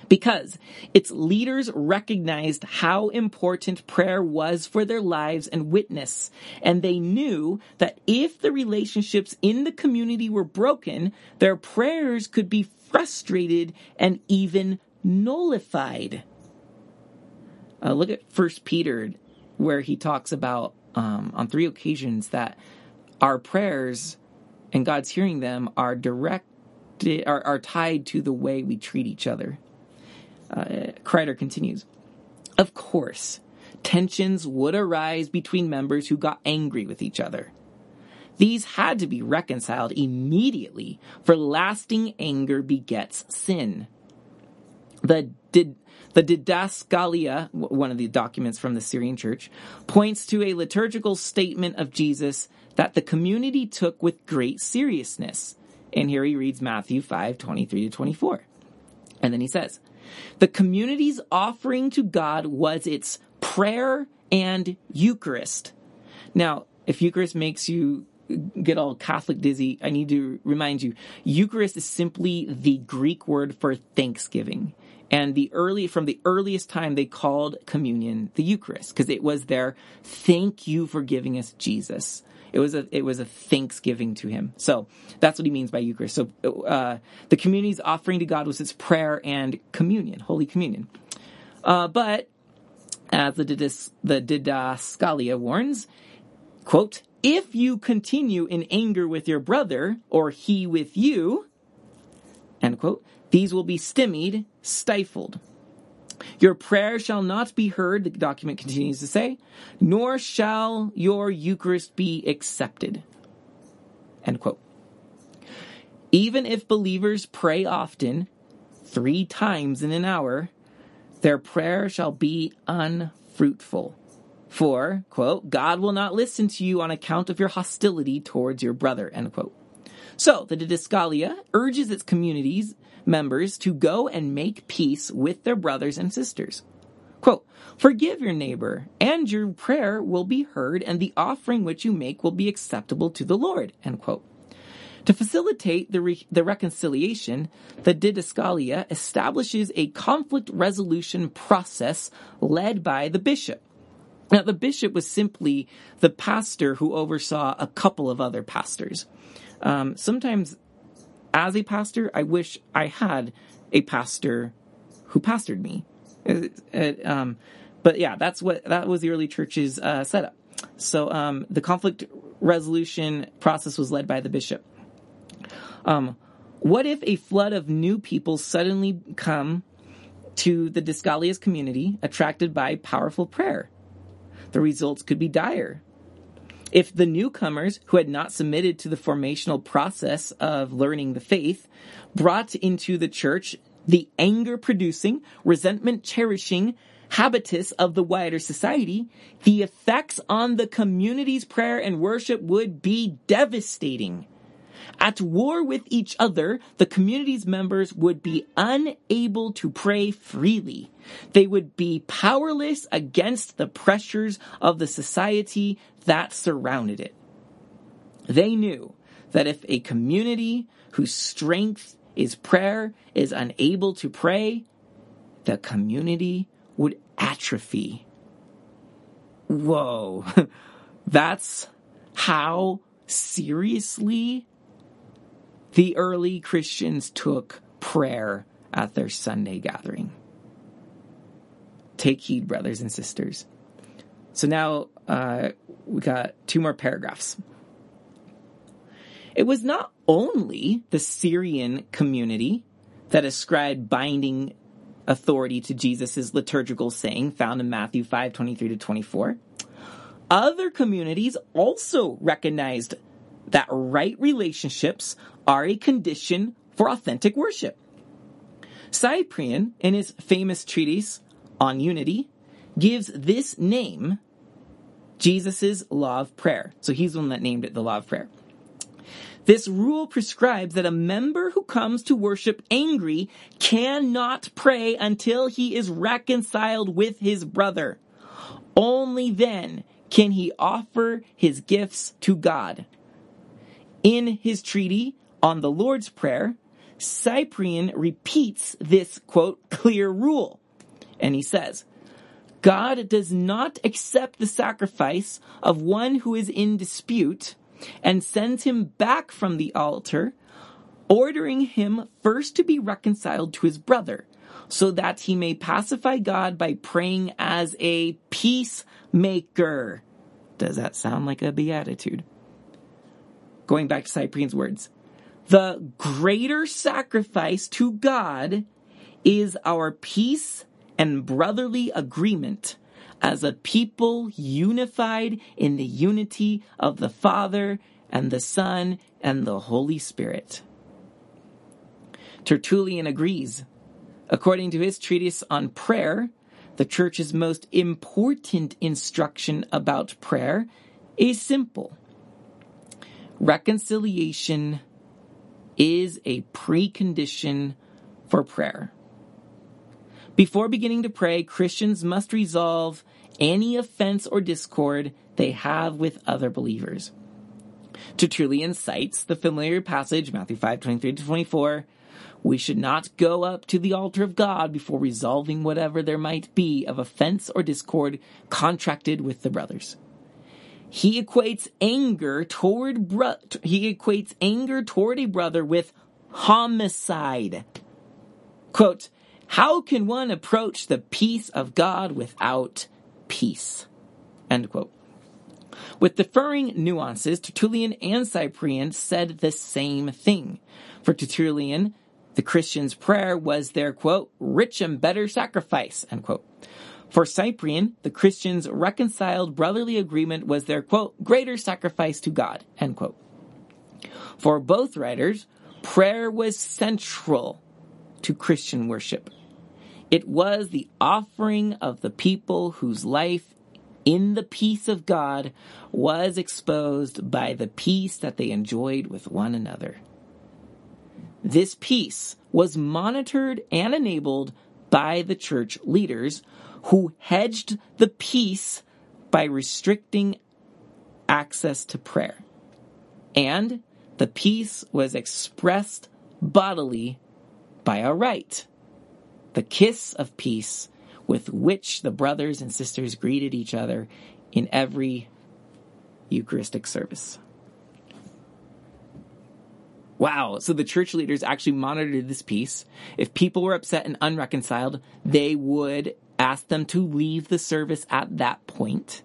Because its leaders recognized how important prayer was for their lives and witness. And they knew that if the relationships in the community were broken, their prayers could be frustrated and even nullified. Uh, look at First Peter, where he talks about um, on three occasions that our prayers and God's hearing them are directed are, are tied to the way we treat each other. Uh, Kreider continues. Of course, tensions would arise between members who got angry with each other. These had to be reconciled immediately, for lasting anger begets sin. The did the Didascalia, one of the documents from the Syrian church, points to a liturgical statement of Jesus that the community took with great seriousness. And here he reads Matthew 5, 23 to 24. And then he says, The community's offering to God was its prayer and Eucharist. Now, if Eucharist makes you get all Catholic dizzy, I need to remind you, Eucharist is simply the Greek word for thanksgiving. And the early, from the earliest time, they called communion the Eucharist because it was their thank you for giving us Jesus. It was a it was a thanksgiving to him. So that's what he means by Eucharist. So uh, the community's offering to God was its prayer and communion, Holy Communion. Uh, but as the Didis, the Didascalia warns, quote, if you continue in anger with your brother or he with you, end quote, these will be stymied, stifled. Your prayer shall not be heard, the document continues to say, nor shall your Eucharist be accepted. End quote. Even if believers pray often, three times in an hour, their prayer shall be unfruitful. For, quote, God will not listen to you on account of your hostility towards your brother, end quote. So, the Didascalia urges its communities members to go and make peace with their brothers and sisters. Quote, Forgive your neighbor, and your prayer will be heard, and the offering which you make will be acceptable to the Lord. End quote. To facilitate the, re- the reconciliation, the Didascalia establishes a conflict resolution process led by the bishop. Now, the bishop was simply the pastor who oversaw a couple of other pastors. Um, sometimes as a pastor, I wish I had a pastor who pastored me. It, it, um, but yeah, that's what that was the early church's uh, setup. So um, the conflict resolution process was led by the bishop. Um, what if a flood of new people suddenly come to the Didascalia's community, attracted by powerful prayer? The results could be dire. If the newcomers who had not submitted to the formational process of learning the faith brought into the church the anger producing, resentment cherishing habitus of the wider society, the effects on the community's prayer and worship would be devastating. At war with each other, the community's members would be unable to pray freely. They would be powerless against the pressures of the society that surrounded it. They knew that if a community whose strength is prayer is unable to pray, the community would atrophy. Whoa. That's how seriously the early Christians took prayer at their Sunday gathering. Take heed, brothers and sisters. So now uh, we got two more paragraphs. It was not only the Syrian community that ascribed binding authority to Jesus' liturgical saying found in Matthew 5 23 to 24. Other communities also recognized that right relationships are a condition for authentic worship. Cyprian, in his famous treatise on unity, gives this name Jesus' law of prayer. So he's the one that named it the law of prayer. This rule prescribes that a member who comes to worship angry cannot pray until he is reconciled with his brother. Only then can he offer his gifts to God. In his treaty on the Lord's Prayer, Cyprian repeats this quote, clear rule. And he says, God does not accept the sacrifice of one who is in dispute and sends him back from the altar, ordering him first to be reconciled to his brother, so that he may pacify God by praying as a peacemaker. Does that sound like a beatitude? Going back to Cyprian's words, the greater sacrifice to God is our peace and brotherly agreement as a people unified in the unity of the Father and the Son and the Holy Spirit. Tertullian agrees. According to his treatise on prayer, the church's most important instruction about prayer is simple. Reconciliation is a precondition for prayer. Before beginning to pray, Christians must resolve any offense or discord they have with other believers. Tertullian cites the familiar passage, Matthew 5, 23 to 24. We should not go up to the altar of God before resolving whatever there might be of offense or discord contracted with the brothers. He equates anger toward bro- he equates anger toward a brother with homicide. Quote, how can one approach the peace of God without peace? End quote. With differing nuances, Tertullian and Cyprian said the same thing. For Tertullian, the Christian's prayer was their quote, rich and better sacrifice, end quote. For Cyprian, the Christians' reconciled brotherly agreement was their quote, greater sacrifice to God, end quote. For both writers, prayer was central to Christian worship. It was the offering of the people whose life in the peace of God was exposed by the peace that they enjoyed with one another. This peace was monitored and enabled by the church leaders who hedged the peace by restricting access to prayer. And the peace was expressed bodily by a rite the kiss of peace with which the brothers and sisters greeted each other in every Eucharistic service. Wow. So the church leaders actually monitored this peace. If people were upset and unreconciled, they would ask them to leave the service at that point.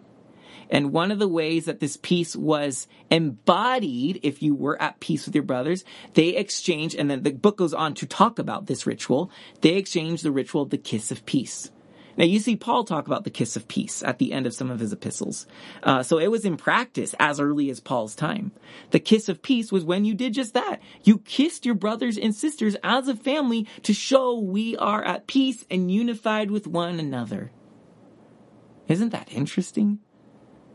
And one of the ways that this peace was embodied, if you were at peace with your brothers, they exchanged, and then the book goes on to talk about this ritual, they exchanged the ritual of the kiss of peace. Now you see Paul talk about the kiss of peace at the end of some of his epistles. Uh, so it was in practice as early as Paul's time. The kiss of peace was when you did just that. You kissed your brothers and sisters as a family to show we are at peace and unified with one another. Isn't that interesting?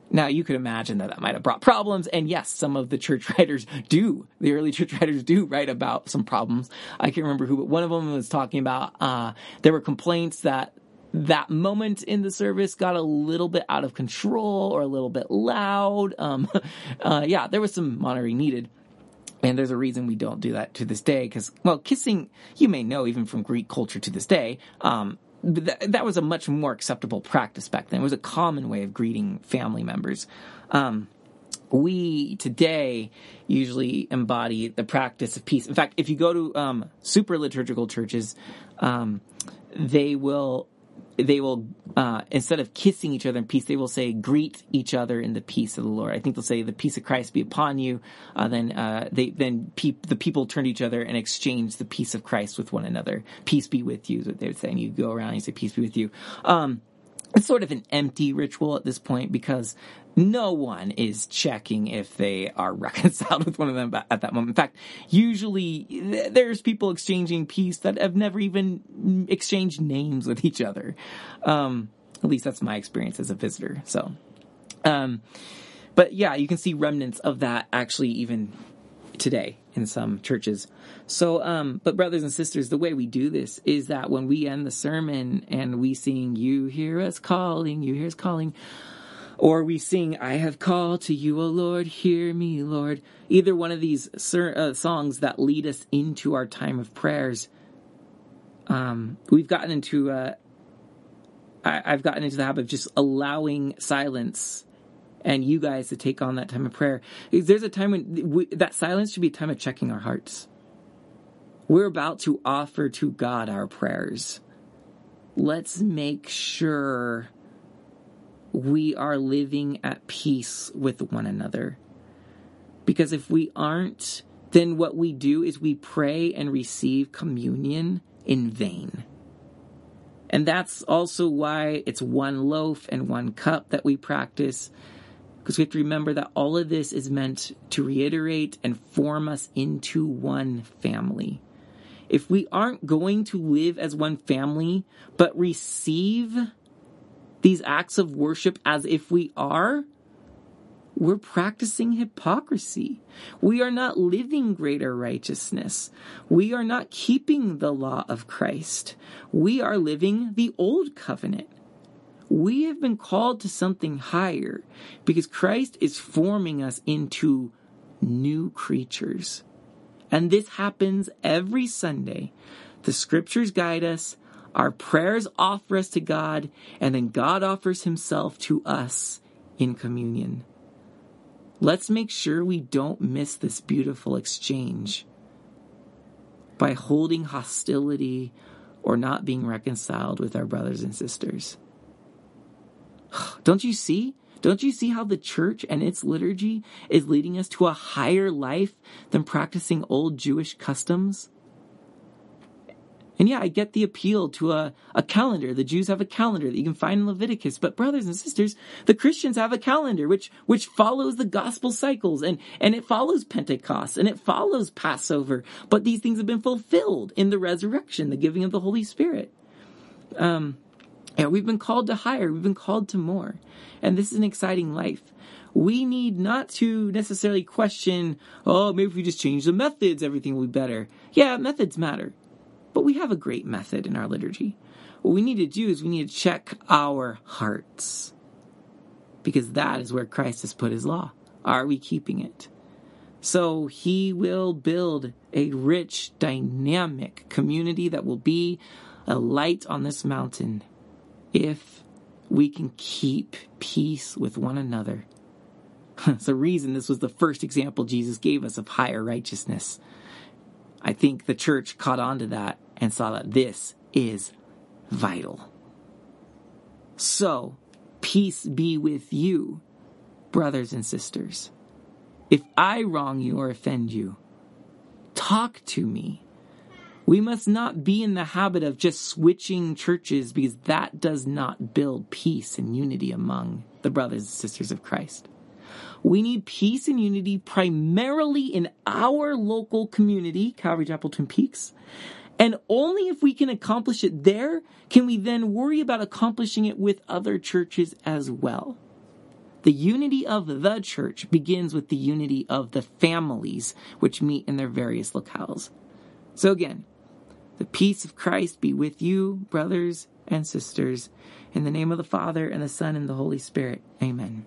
Now, you could imagine that that might have brought problems, and yes, some of the church writers do. The early church writers do write about some problems. I can't remember who, but one of them was talking about uh, there were complaints that that moment in the service got a little bit out of control or a little bit loud. Um, uh, yeah, there was some monitoring needed. And there's a reason we don't do that to this day, because, well, kissing, you may know even from Greek culture to this day, um, that, that was a much more acceptable practice back then. It was a common way of greeting family members. Um, we today usually embody the practice of peace. In fact, if you go to um, super liturgical churches, um, they will they will uh, instead of kissing each other in peace, they will say, "Greet each other in the peace of the Lord." I think they'll say, "The peace of Christ be upon you." Uh, then uh, they then pe- the people turn to each other and exchange the peace of Christ with one another. Peace be with you is what they would say, and you go around and you say, "Peace be with you." Um, it's sort of an empty ritual at this point because no one is checking if they are reconciled with one of them at that moment. In fact, usually there's people exchanging peace that have never even exchanged names with each other. Um, at least that's my experience as a visitor. So, um, but yeah, you can see remnants of that actually even today in some churches. So, um, but brothers and sisters, the way we do this is that when we end the sermon and we sing, "You hear us calling, you hear us calling," or we sing, I have called to you, O Lord, hear me, Lord. Either one of these uh, songs that lead us into our time of prayers. Um, we've gotten into, uh, I, I've gotten into the habit of just allowing silence and you guys to take on that time of prayer. There's a time when we, that silence should be a time of checking our hearts. We're about to offer to God our prayers. Let's make sure we are living at peace with one another. Because if we aren't, then what we do is we pray and receive communion in vain. And that's also why it's one loaf and one cup that we practice. Because we have to remember that all of this is meant to reiterate and form us into one family. If we aren't going to live as one family, but receive these acts of worship as if we are, we're practicing hypocrisy. We are not living greater righteousness. We are not keeping the law of Christ. We are living the old covenant. We have been called to something higher because Christ is forming us into new creatures. And this happens every Sunday. The scriptures guide us, our prayers offer us to God, and then God offers himself to us in communion. Let's make sure we don't miss this beautiful exchange by holding hostility or not being reconciled with our brothers and sisters. Don't you see? Don't you see how the church and its liturgy is leading us to a higher life than practicing old Jewish customs? And yeah, I get the appeal to a, a calendar. The Jews have a calendar that you can find in Leviticus. But brothers and sisters, the Christians have a calendar which, which follows the gospel cycles and, and it follows Pentecost and it follows Passover. But these things have been fulfilled in the resurrection, the giving of the Holy Spirit. Um, and we've been called to higher. We've been called to more. And this is an exciting life. We need not to necessarily question, oh, maybe if we just change the methods, everything will be better. Yeah, methods matter. But we have a great method in our liturgy. What we need to do is we need to check our hearts. Because that is where Christ has put his law. Are we keeping it? So he will build a rich, dynamic community that will be a light on this mountain if we can keep peace with one another. it's the reason this was the first example Jesus gave us of higher righteousness. I think the church caught on to that and saw that this is vital. So, peace be with you, brothers and sisters. If I wrong you or offend you, talk to me. We must not be in the habit of just switching churches because that does not build peace and unity among the brothers and sisters of Christ. We need peace and unity primarily in our local community, Calvary Chapel Twin Peaks. And only if we can accomplish it there can we then worry about accomplishing it with other churches as well. The unity of the church begins with the unity of the families which meet in their various locales. So again, the peace of Christ be with you, brothers and sisters. In the name of the Father, and the Son, and the Holy Spirit. Amen.